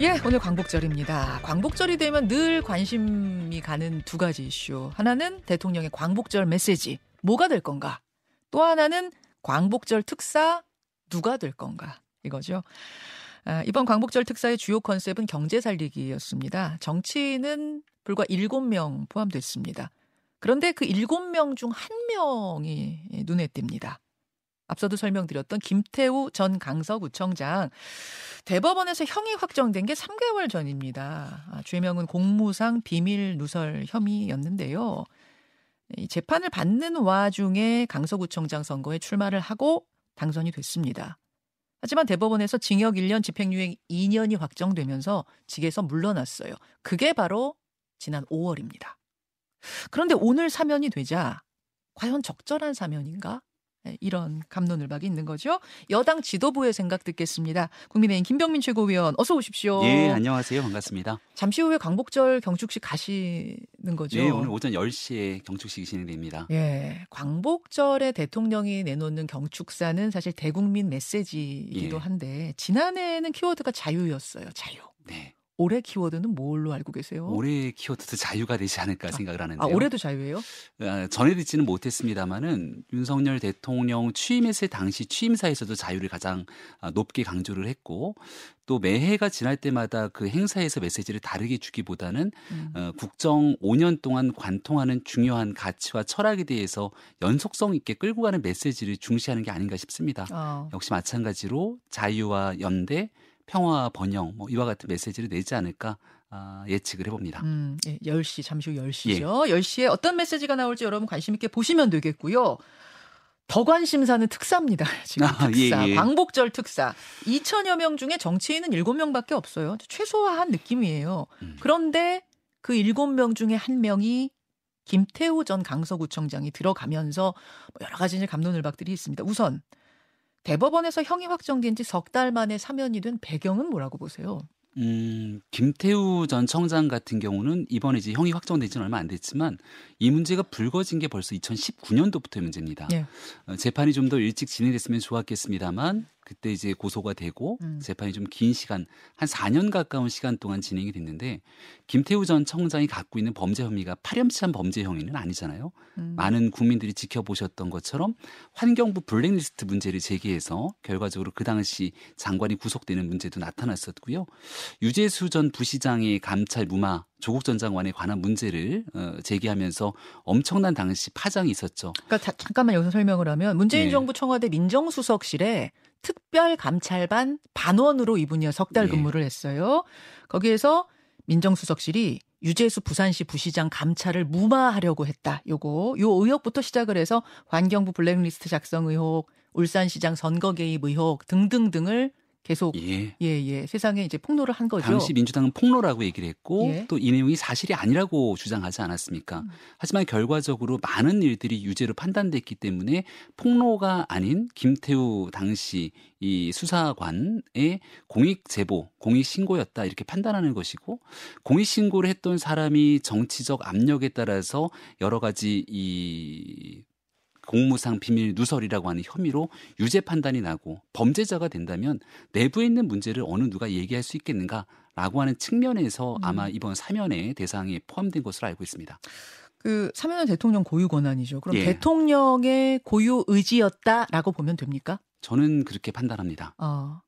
예, 오늘 광복절입니다. 광복절이 되면 늘 관심이 가는 두 가지 이슈. 하나는 대통령의 광복절 메시지. 뭐가 될 건가? 또 하나는 광복절 특사 누가 될 건가? 이거죠. 아, 이번 광복절 특사의 주요 컨셉은 경제 살리기였습니다. 정치인은 불과 7명 포함됐습니다. 그런데 그 7명 중 한명이 눈에 띕니다. 앞서도 설명드렸던 김태우 전 강서구청장 대법원에서 형이 확정된 게 3개월 전입니다. 아, 죄명은 공무상 비밀 누설 혐의였는데요. 이 재판을 받는 와중에 강서구청장 선거에 출마를 하고 당선이 됐습니다. 하지만 대법원에서 징역 1년 집행유예 2년이 확정되면서 직에서 물러났어요. 그게 바로 지난 5월입니다. 그런데 오늘 사면이 되자 과연 적절한 사면인가? 예, 이런 감론을박이 있는 거죠. 여당 지도부의 생각 듣겠습니다. 국민의힘 김병민 최고위원 어서 오십시오. 예, 안녕하세요. 반갑습니다. 잠시 후에 광복절 경축식 가시는 거죠. 네, 오늘 오전 10시에 경축식이 진행됩니다. 예. 광복절에 대통령이 내놓는 경축사는 사실 대국민 메시지이기도 예. 한데 지난해에는 키워드가 자유였어요. 자유. 네. 올해 키워드는 뭘로 알고 계세요? 올해 키워드도 자유가 되지 않을까 생각을 하는데요. 아, 올해도 자유예요? 아, 전해 듣지는 못했습니다만은 윤석열 대통령 취임했을 당시 취임사에서도 자유를 가장 아, 높게 강조를 했고 또 매해가 지날 때마다 그 행사에서 메시지를 다르게 주기보다는 음. 어, 국정 5년 동안 관통하는 중요한 가치와 철학에 대해서 연속성 있게 끌고 가는 메시지를 중시하는 게 아닌가 싶습니다. 어. 역시 마찬가지로 자유와 연대 평화 번영 뭐 이와 같은 메시지를 내지 않을까 아, 예측을 해봅니다. 음, 예, 10시 잠시 후 10시죠. 예. 10시에 어떤 메시지가 나올지 여러분 관심 있게 보시면 되겠고요. 더 관심사는 특사입니다. 지금 아, 특사. 예, 예. 광복절 특사. 2천여 명 중에 정치인은 7명밖에 없어요. 최소화한 느낌이에요. 음. 그런데 그 7명 중에 한 명이 김태우 전 강서구청장이 들어가면서 뭐 여러 가지 감론을박들이 있습니다. 우선 대법원에서 형이 확정된 지 석 달 만에 사면이 된 배경은 뭐라고 보세요? 음, 김태우 전 청장 같은 경우는 이번에 이제 형이 확정된 지는 얼마 안 됐지만 이 문제가 불거진 게 벌써 2019년도부터의 문제입니다. 예. 어, 재판이 좀 더 일찍 진행됐으면 좋았겠습니다만 그때 이제 고소가 되고 음. 재판이 좀 긴 시간 한 4년 가까운 시간 동안 진행이 됐는데 김태우 전 청장이 갖고 있는 범죄 혐의가 파렴치한 범죄 혐의는 아니잖아요. 음. 많은 국민들이 지켜보셨던 것처럼 환경부 블랙리스트 문제를 제기해서 결과적으로 그 당시 장관이 구속되는 문제도 나타났었고요. 유재수 전 부시장의 감찰 무마 조국 전 장관에 관한 문제를 어, 제기하면서 엄청난 당시 파장이 있었죠. 그러니까 자, 잠깐만 여기서 설명을 하면 문재인 네. 정부 청와대 민정수석실에 특별감찰반 반원으로 이분이 석달 예. 근무를 했어요. 거기에서 민정수석실이 유재수 부산시 부시장 감찰을 무마하려고 했다. 요거 요 의혹부터 시작을 해서 환경부 블랙리스트 작성 의혹, 울산시장 선거 개입 의혹 등등등을 계속 예. 예, 예. 세상에 이제 폭로를 한 거죠. 당시 민주당은 폭로라고 얘기를 했고 예. 또이 내용이 사실이 아니라고 주장하지 않았습니까? 음. 하지만 결과적으로 많은 일들이 유죄로 판단됐기 때문에 폭로가 아닌 김태우 당시 이 수사관의 공익 제보, 공익 신고였다 이렇게 판단하는 것이고 공익 신고를 했던 사람이 정치적 압력에 따라서 여러 가지 이 공무상 비밀 누설이라고 하는 혐의로 유죄 판단이 나고 범죄자가 된다면 내부에 있는 문제를 어느 누가 얘기할 수 있겠는가라고 하는 측면에서 음. 아마 이번 사면의 대상에 포함된 것으로 알고 있습니다. 그 사면은 대통령 고유 권한이죠. 그럼 예. 대통령의 고유 의지였다라고 보면 됩니까? 저는 그렇게 판단합니다. 어.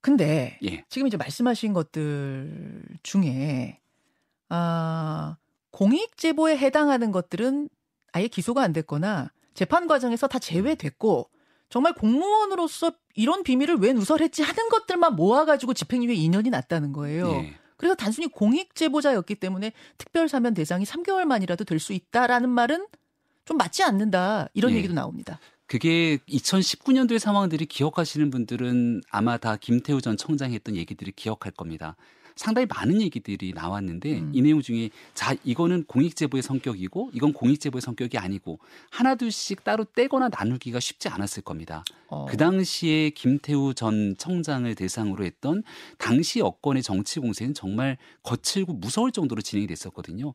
근데 예. 지금 이제 말씀하신 것들 중에 아 공익 제보에 해당하는 것들은 아예 기소가 안 됐거나 재판 과정에서 다 제외됐고 정말 공무원으로서 이런 비밀을 왜 누설했지 하는 것들만 모아가지고 집행유예 2년이 났다는 거예요. 네. 그래서 단순히 공익 제보자였기 때문에 특별 사면 대상이 3개월 만이라도 될 수 있다라는 말은 좀 맞지 않는다 이런 네. 얘기도 나옵니다. 그게 2019년도의 상황들이 기억하시는 분들은 아마 다 김태우 전 청장이 했던 얘기들을 기억할 겁니다. 상당히 많은 얘기들이 나왔는데 음. 이 내용 중에 자 이거는 공익 제보의 성격이고 이건 공익 제보의 성격이 아니고 하나 둘씩 따로 떼거나 나누기가 쉽지 않았을 겁니다. 어. 그 당시에 김태우 전 청장을 대상으로 했던 당시 여권의 정치 공세는 정말 거칠고 무서울 정도로 진행이 됐었거든요.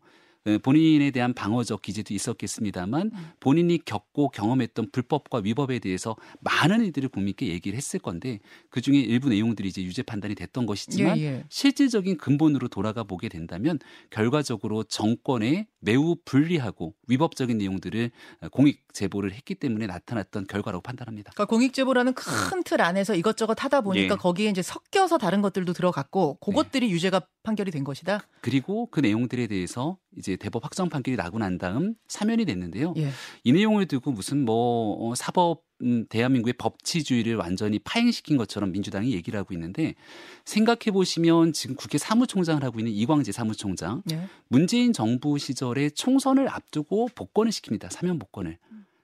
본인에 대한 방어적 기제도 있었겠습니다만 음. 본인이 겪고 경험했던 불법과 위법에 대해서 많은 이들이 국민께 얘기를 했을 건데 그 중에 일부 내용들이 이제 유죄 판단이 됐던 것이지만 예, 예. 실질적인 근본으로 돌아가 보게 된다면 결과적으로 정권에 매우 불리하고 위법적인 내용들을 공익 제보를 했기 때문에 나타났던 결과라고 판단합니다. 그러니까 공익 제보라는 큰 틀 안에서 이것저것 하다 보니까 예. 거기에 이제 섞여서 다른 것들도 들어갔고 그것들이 네. 유죄가 판결이 된 것이다. 그리고 그 내용들에 대해서 이제 대법 확정 판결이 나고 난 다음 사면이 됐는데요. 예. 이 내용을 두고 무슨 뭐 어, 사법 음, 대한민국의 법치주의를 완전히 파행시킨 것처럼 민주당이 얘기를 하고 있는데 생각해 보시면 지금 국회 사무총장을 하고 있는 이광재 사무총장 예. 문재인 정부 시절에 총선을 앞두고 복권을 시킵니다. 사면 복권을.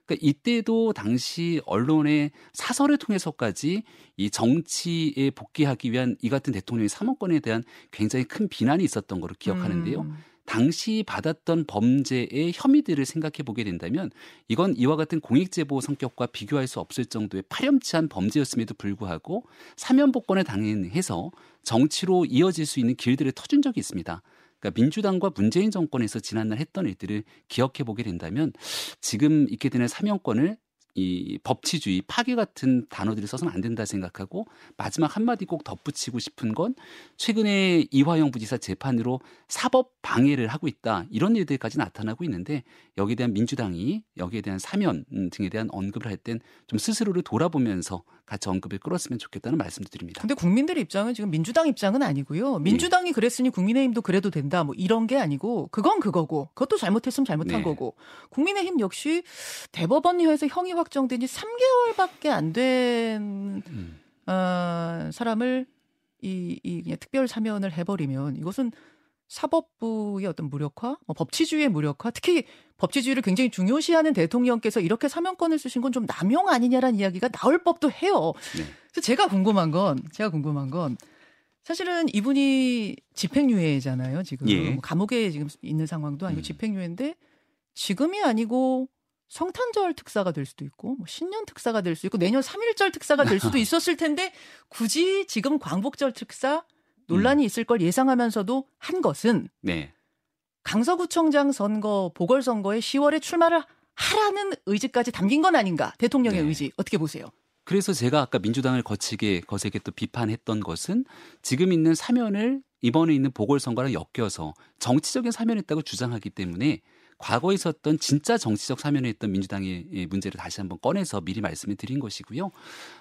그러니까 이때도 당시 언론의 사설을 통해서까지 이 정치에 복귀하기 위한 이 같은 대통령의 사모권에 대한 굉장히 큰 비난이 있었던 거로 기억하는데요. 음. 당시 받았던 범죄의 혐의들을 생각해 보게 된다면 이건 이와 같은 공익제보 성격과 비교할 수 없을 정도의 파렴치한 범죄였음에도 불구하고 사면복권을 당해서 정치로 이어질 수 있는 길들을 터준 적이 있습니다. 그러니까 민주당과 문재인 정권에서 지난날 했던 일들을 기억해 보게 된다면 지금 있게 되는 사명권을 이 법치주의 파괴 같은 단어들을 써서는 안 된다 생각하고 마지막 한마디 꼭 덧붙이고 싶은 건 최근에 이화영 부지사 재판으로 사법 방해를 하고 있다. 이런 일들까지 나타나고 있는데 여기에 대한 민주당이 여기에 대한 사면 등에 대한 언급을 할 땐 좀 스스로를 돌아보면서 같이 언급을 끌었으면 좋겠다는 말씀도 드립니다. 근데 국민들 입장은 지금 민주당 입장은 아니고요. 민주당이 네. 그랬으니 국민의힘도 그래도 된다. 뭐 이런 게 아니고 그건 그거고 그것도 잘못했으면 잘못한 네. 거고 국민의힘 역시 대법원에서 형이 확정된 지 3개월밖에 안된 음. 어, 사람을 이, 이 그냥 특별 사면을 해버리면 이것은 사법부의 어떤 무력화, 뭐 법치주의의 무력화, 특히 법치주의를 굉장히 중요시하는 대통령께서 이렇게 사면권을 쓰신 건 좀 남용 아니냐라는 이야기가 나올 법도 해요. 네. 그래서 제가 궁금한 건, 제가 궁금한 건 사실은 이분이 집행유예잖아요. 지금 예. 뭐 감옥에 지금 있는 상황도 아니고 음. 집행유예인데 지금이 아니고 성탄절 특사가 될 수도 있고 뭐 신년 특사가 될 수도 있고 내년 3.1절 특사가 될 수도 있었을 텐데 굳이 지금 광복절 특사 논란이 음. 있을 걸 예상하면서도 한 것은 네. 강서구청장 선거 보궐선거에 10월에 출마를 하라는 의지까지 담긴 건 아닌가 대통령의 네. 의지 어떻게 보세요? 그래서 제가 아까 민주당을 거치게 거세게 또 비판했던 것은 지금 있는 사면을 이번에 있는 보궐선거랑 엮여서 정치적인 사면했다고 주장하기 때문에 과거에 있었던 진짜 정치적 사면에 있던 민주당의 문제를 다시 한번 꺼내서 미리 말씀을 드린 것이고요.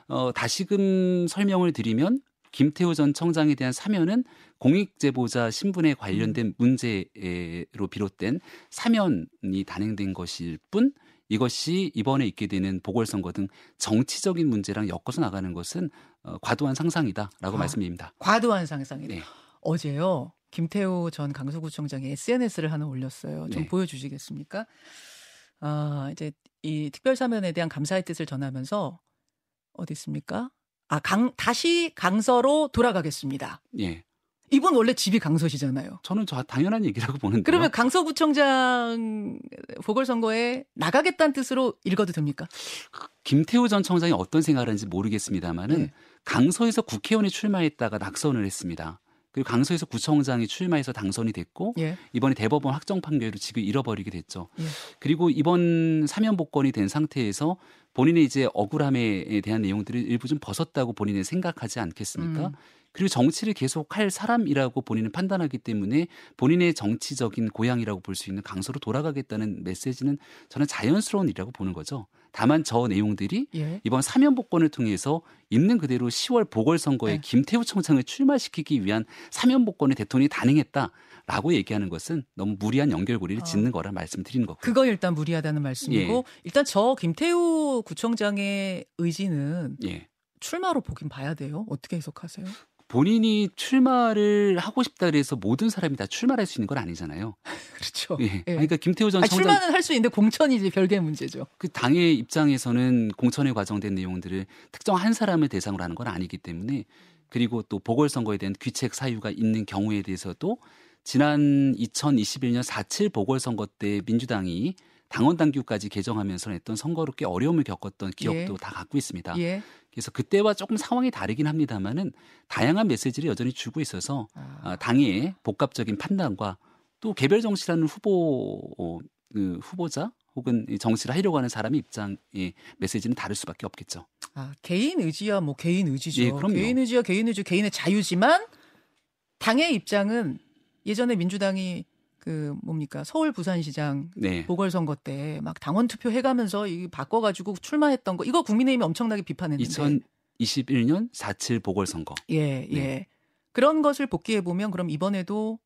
어, 다시금 설명을 드리면 김태호 전 청장에 대한 사면은 공익제보자 신분에 관련된 음. 문제로 비롯된 사면이 단행된 것일 뿐 이것이 이번에 있게 되는 보궐선거 등 정치적인 문제랑 엮어서 나가는 것은 어, 과도한 상상이다라고 아, 말씀드립니다. 과도한 상상이다. 네. 어제요. 김태호 전 강서구청장이 SNS를 하나 올렸어요. 좀 네. 보여주시겠습니까? 아, 이제 이 특별 사면에 대한 감사의 뜻을 전하면서 어디 있습니까? 아, 강, 다시 강서로 돌아가겠습니다. 예. 이분 원래 집이 강서시잖아요. 저는 저 당연한 얘기라고 보는데. 그러면 강서구청장 보궐선거에 나가겠다는 뜻으로 읽어도 됩니까? 김태우 전 청장이 어떤 생각을 하는지 모르겠습니다만은 네. 강서에서 국회의원에 출마했다가 낙선을 했습니다. 그리고 강서에서 구청장이 출마해서 당선이 됐고 예. 이번에 대법원 확정 판결로 직을 잃어버리게 됐죠. 예. 그리고 이번 사면 복권이 된 상태에서 본인의 이제 억울함에 대한 내용들을 일부 좀 벗었다고 본인은 생각하지 않겠습니까? 음. 그리고 정치를 계속할 사람이라고 본인은 판단하기 때문에 본인의 정치적인 고향이라고 볼 수 있는 강서로 돌아가겠다는 메시지는 저는 자연스러운 일이라고 보는 거죠. 다만 저 내용들이 예. 이번 사면 복권을 통해서 있는 그대로 10월 보궐선거에 네. 김태우 청장을 출마시키기 위한 사면 복권의 대통령이 단행했다. 라고 얘기하는 것은 너무 무리한 연결고리를 어. 짓는 거라 말씀드리는 거고. 그거 일단 무리하다는 말씀이고 예. 일단 저 김태우 구청장의 의지는 예. 출마로 보긴 봐야 돼요. 어떻게 해석하세요? 본인이 출마를 하고 싶다 그래서 모든 사람이 다 출마할 수 있는 건 아니잖아요. 그렇죠. 예. 예. 그러니까 김태호 전 청장 출마는 할 수 있는데 공천이 이제 별개의 문제죠. 그 당의 입장에서는 공천에 과정된 내용들을 특정 한 사람을 대상으로 하는 건 아니기 때문에 그리고 또 보궐선거에 대한 귀책 사유가 있는 경우에 대해서도 지난 2021년 4.7 보궐선거 때 민주당이 당원 당규까지 개정하면서 했던 선거로 꽤 어려움을 겪었던 기억도 예. 다 갖고 있습니다. 예. 그래서 그때와 조금 상황이 다르긴 합니다만은 다양한 메시지를 여전히 주고 있어서 아. 아 당의 복합적인 판단과 또 개별 정치라는 후보 어, 그 후보자 혹은 정치를 하려고 하는 사람의 입장의 메시지는 다를 수밖에 없겠죠. 아 개인 의지야 뭐 개인 의지죠. 예, 그럼요. 개인 의지야 개인 의지 개인의 자유지만 당의 입장은 예전에 민주당이 그 뭡니까 서울 부산시장 네. 보궐선거 때 막 당원 투표 해가면서 이 바꿔가지고 출마했던 거 이거 국민의힘이 엄청나게 비판했는데 2021년 4.7 보궐선거. 예, 예. 네. 그런 것을 복귀해 보면 그럼 이번에도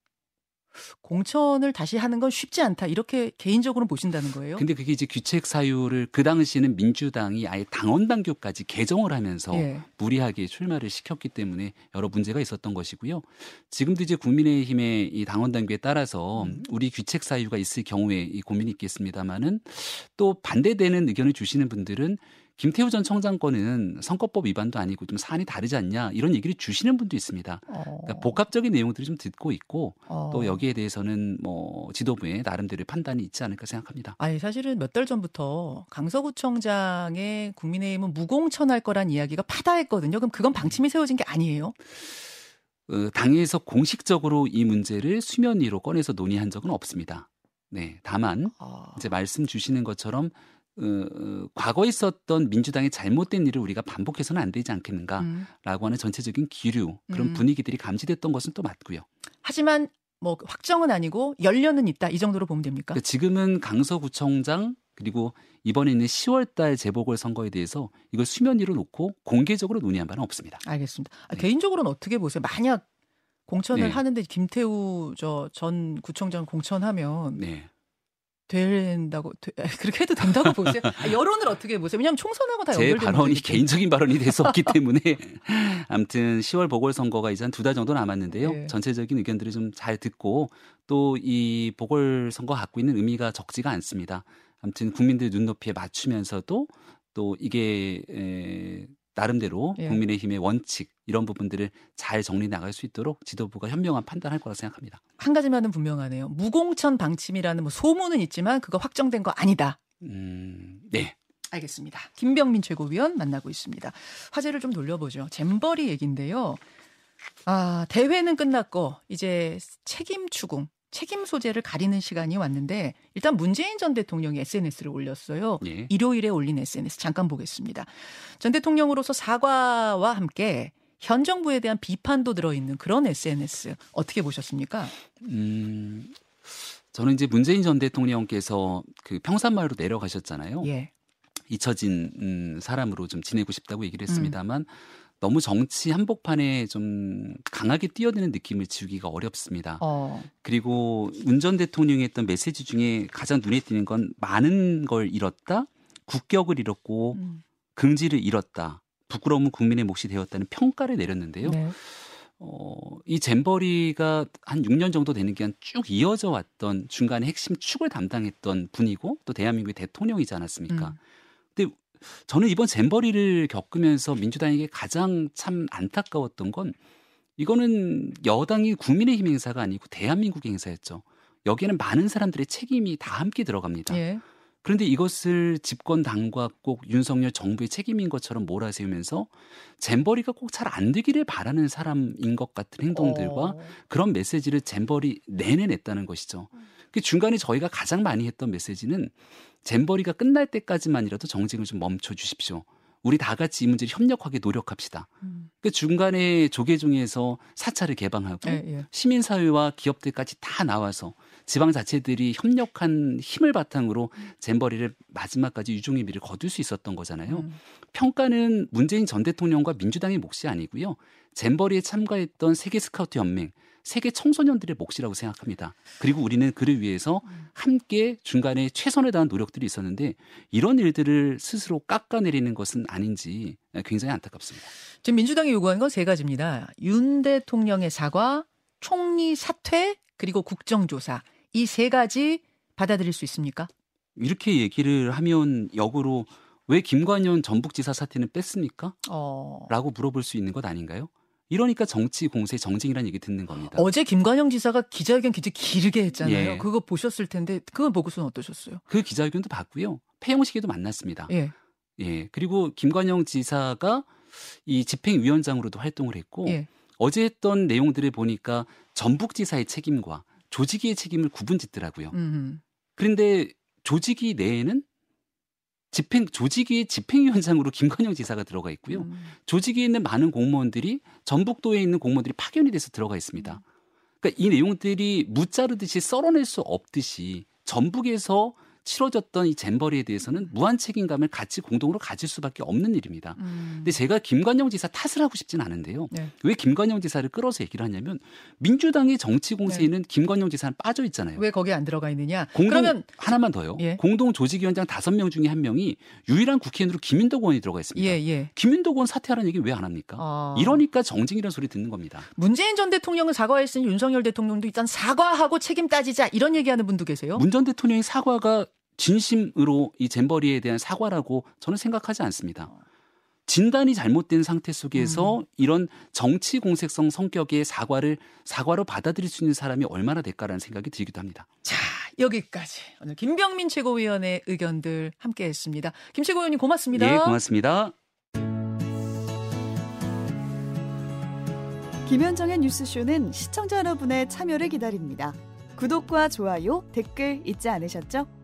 공천을 다시 하는 건 쉽지 않다. 이렇게 개인적으로 보신다는 거예요? 근데 그게 이제 규책 사유를 그 당시에는 민주당이 아예 당원 당규까지 개정을 하면서 예. 무리하게 출마를 시켰기 때문에 여러 문제가 있었던 것이고요. 지금도 이제 국민의힘의 이 당원 당규에 따라서 음. 우리 규책 사유가 있을 경우에 이 고민이 있겠습니다만은 또 반대되는 의견을 주시는 분들은 김태우 전 청장 권은 선거법 위반도 아니고 좀 사안이 다르지 않냐 이런 얘기를 주시는 분도 있습니다. 어. 그러니까 복합적인 내용들을 좀 듣고 있고 어. 또 여기에 대해서는 뭐 지도부의 나름대로의 판단이 있지 않을까 생각합니다. 아니 사실은 몇 달 전부터 강서구청장의 국민의힘은 무공천할 거란 이야기가 파다했거든요. 그럼 그건 방침이 세워진 게 아니에요? 어, 당에서 공식적으로 이 문제를 수면 위로 꺼내서 논의한 적은 없습니다. 네, 다만 어. 이제 말씀 주시는 것처럼 어, 어, 과거에 있었던 민주당의 잘못된 일을 우리가 반복해서는 안 되지 않겠는가라고 음. 하는 전체적인 기류 그런 음. 분위기들이 감지됐던 것은 또 맞고요. 하지만 뭐 확정은 아니고 연련은 있다 이 정도로 보면 됩니까? 그러니까 지금은 강서구청장 그리고 이번에 있는 10월달 재보궐 선거에 대해서 이걸 수면 위로 놓고 공개적으로 논의한 바는 없습니다. 알겠습니다. 아, 네. 개인적으로는 어떻게 보세요? 만약 공천을 네. 하는데 김태우 저 전 구청장 공천하면 네. 된다고 그렇게 해도 된다고 보세요? 아, 여론을 어떻게 보세요? 왜냐하면 총선하고 다 연결된 제 발언이 개인적인 발언이 될수 없기 때문에 아무튼 10월 보궐선거가 이제 한 두 달 정도 남았는데요. 네. 전체적인 의견들을 좀 잘 듣고 또 이 보궐선거 갖고 있는 의미가 적지가 않습니다. 아무튼 국민들 눈높이에 맞추면서도 또 이게 에, 나름대로 예. 국민의힘의 원칙 이런 부분들을 잘 정리 나갈 수 있도록 지도부가 현명한 판단할 거라 생각합니다. 한 가지만은 분명하네요. 무공천 방침이라는 뭐 소문은 있지만 그거 확정된 거 아니다. 음, 네. 알겠습니다. 김병민 최고위원 만나고 있습니다. 화제를 좀 돌려보죠. 잼버리 얘기인데요. 아, 대회는 끝났고 이제 책임 추궁 책임 소재를 가리는 시간이 왔는데 일단 문재인 전 대통령이 SNS를 올렸어요. 예. 일요일에 올린 SNS 잠깐 보겠습니다. 전 대통령으로서 사과와 함께 현 정부에 대한 비판도 들어있는 그런 SNS 어떻게 보셨습니까? 음, 저는 이제 문재인 전 대통령께서 그 평산마을로 내려가셨잖아요. 예. 잊혀진 음, 사람으로 좀 지내고 싶다고 얘기를 했습니다만 음. 너무 정치 한복판에 좀 강하게 뛰어드는 느낌을 지우기가 어렵습니다. 어. 그리고 문전 대통령이 했던 메시지 중에 가장 눈에 띄는 건 많은 걸 잃었다, 국격을 잃었고 음. 긍지를 잃었다, 부끄러움은 국민의 몫이 되었다는 평가를 내렸는데요. 네. 어, 이 잼버리가 한 6년 정도 되는 기간 쭉 이어져 왔던 중간에 핵심 축을 담당했던 분이고 또 대한민국의 대통령이지 않았습니까? 음. 저는 이번 잼버리를 겪으면서 민주당에게 가장 참 안타까웠던 건 이거는 여당이 국민의힘 행사가 아니고 대한민국의 행사였죠. 여기에는 많은 사람들의 책임이 다 함께 들어갑니다. 예. 그런데 이것을 집권 당과 꼭 윤석열 정부의 책임인 것처럼 몰아세우면서 잼버리가 꼭 잘 안 되기를 바라는 사람인 것 같은 행동들과 어. 그런 메시지를 잼버리 내내 냈다는 것이죠. 그 중간에 저희가 가장 많이 했던 메시지는 잼버리가 끝날 때까지만이라도 정쟁을 좀 멈춰 주십시오. 우리 다 같이 이 문제를 협력하게 노력합시다. 음. 그 중간에 조계종에서 사찰을 개방하고 예, 예. 시민사회와 기업들까지 다 나와서 지방 자체들이 협력한 힘을 바탕으로 잼버리를 마지막까지 유종의 미를 거둘 수 있었던 거잖아요. 음. 평가는 문재인 전 대통령과 민주당의 몫이 아니고요. 잼버리에 참가했던 세계 스카우트 연맹, 세계 청소년들의 몫이라고 생각합니다. 그리고 우리는 그를 위해서 함께 중간에 최선을 다한 노력들이 있었는데 이런 일들을 스스로 깎아내리는 것은 아닌지 굉장히 안타깝습니다. 지금 민주당이 요구한 건 세 가지입니다. 윤 대통령의 사과, 총리 사퇴, 그리고 국정조사. 이 세 가지 받아들일 수 있습니까? 이렇게 얘기를 하면 역으로 왜 김관현 전북지사 사퇴는 뺐습니까? 어... 라고 물어볼 수 있는 것 아닌가요? 이러니까 정치 공세 정쟁이라는 얘기 듣는 겁니다. 어제 김관영 지사가 기자회견 굉장히 길게 했잖아요. 예. 그거 보셨을 텐데 그걸 보고서는 어떠셨어요? 그 기자회견도 봤고요. 폐영식에도 만났습니다. 예. 예. 그리고 김관영 지사가 이 집행위원장으로도 활동을 했고 예. 어제 했던 내용들을 보니까 전북지사의 책임과 조직위의 책임을 구분짓더라고요. 그런데 조직위 내에는 집행 조직위의 집행위원장으로 김건영 지사가 들어가 있고요. 음. 조직위에 있는 많은 공무원들이 전북도에 있는 공무원들이 파견이 돼서 들어가 있습니다. 그러니까 이 내용들이 무자르듯이 썰어낼 수 없듯이 전북에서 치러졌던 이 잼버리에 대해서는 무한 책임감을 같이 공동으로 가질 수밖에 없는 일입니다. 음. 근데 제가 김관영 지사 탓을 하고 싶지는 않은데요. 네. 왜 김관영 지사를 끌어서 얘기를 하냐면 민주당의 정치 공세에는 네. 김관영 지사는 빠져 있잖아요. 왜 거기에 안 들어가 있느냐? 공동, 그러면 하나만 더요. 예. 공동 조직위원장 다섯 명 중에 한 명이 유일한 국회의원으로 김윤덕 의원이 들어가 있습니다. 예, 예. 김윤덕 의원 사퇴하라는 얘기 왜 안 합니까? 아. 이러니까 정쟁이라는 소리 듣는 겁니다. 문재인 전 대통령은 사과했으니 윤석열 대통령도 일단 사과하고 책임 따지자 이런 얘기하는 분도 계세요. 문 전 대통령의 사과가 진심으로 이 잼버리에 대한 사과라고 저는 생각하지 않습니다. 진단이 잘못된 상태 속에서 음. 이런 정치 공색성 성격의 사과를 사과로 받아들일 수 있는 사람이 얼마나 될까라는 생각이 들기도 합니다. 자, 여기까지 오늘 김병민 최고위원의 의견들 함께 했습니다. 김 최고위원님 고맙습니다. 예, 고맙습니다. 김현정의 뉴스쇼는 시청자 여러분의 참여를 기다립니다. 구독과 좋아요, 댓글 잊지 않으셨죠?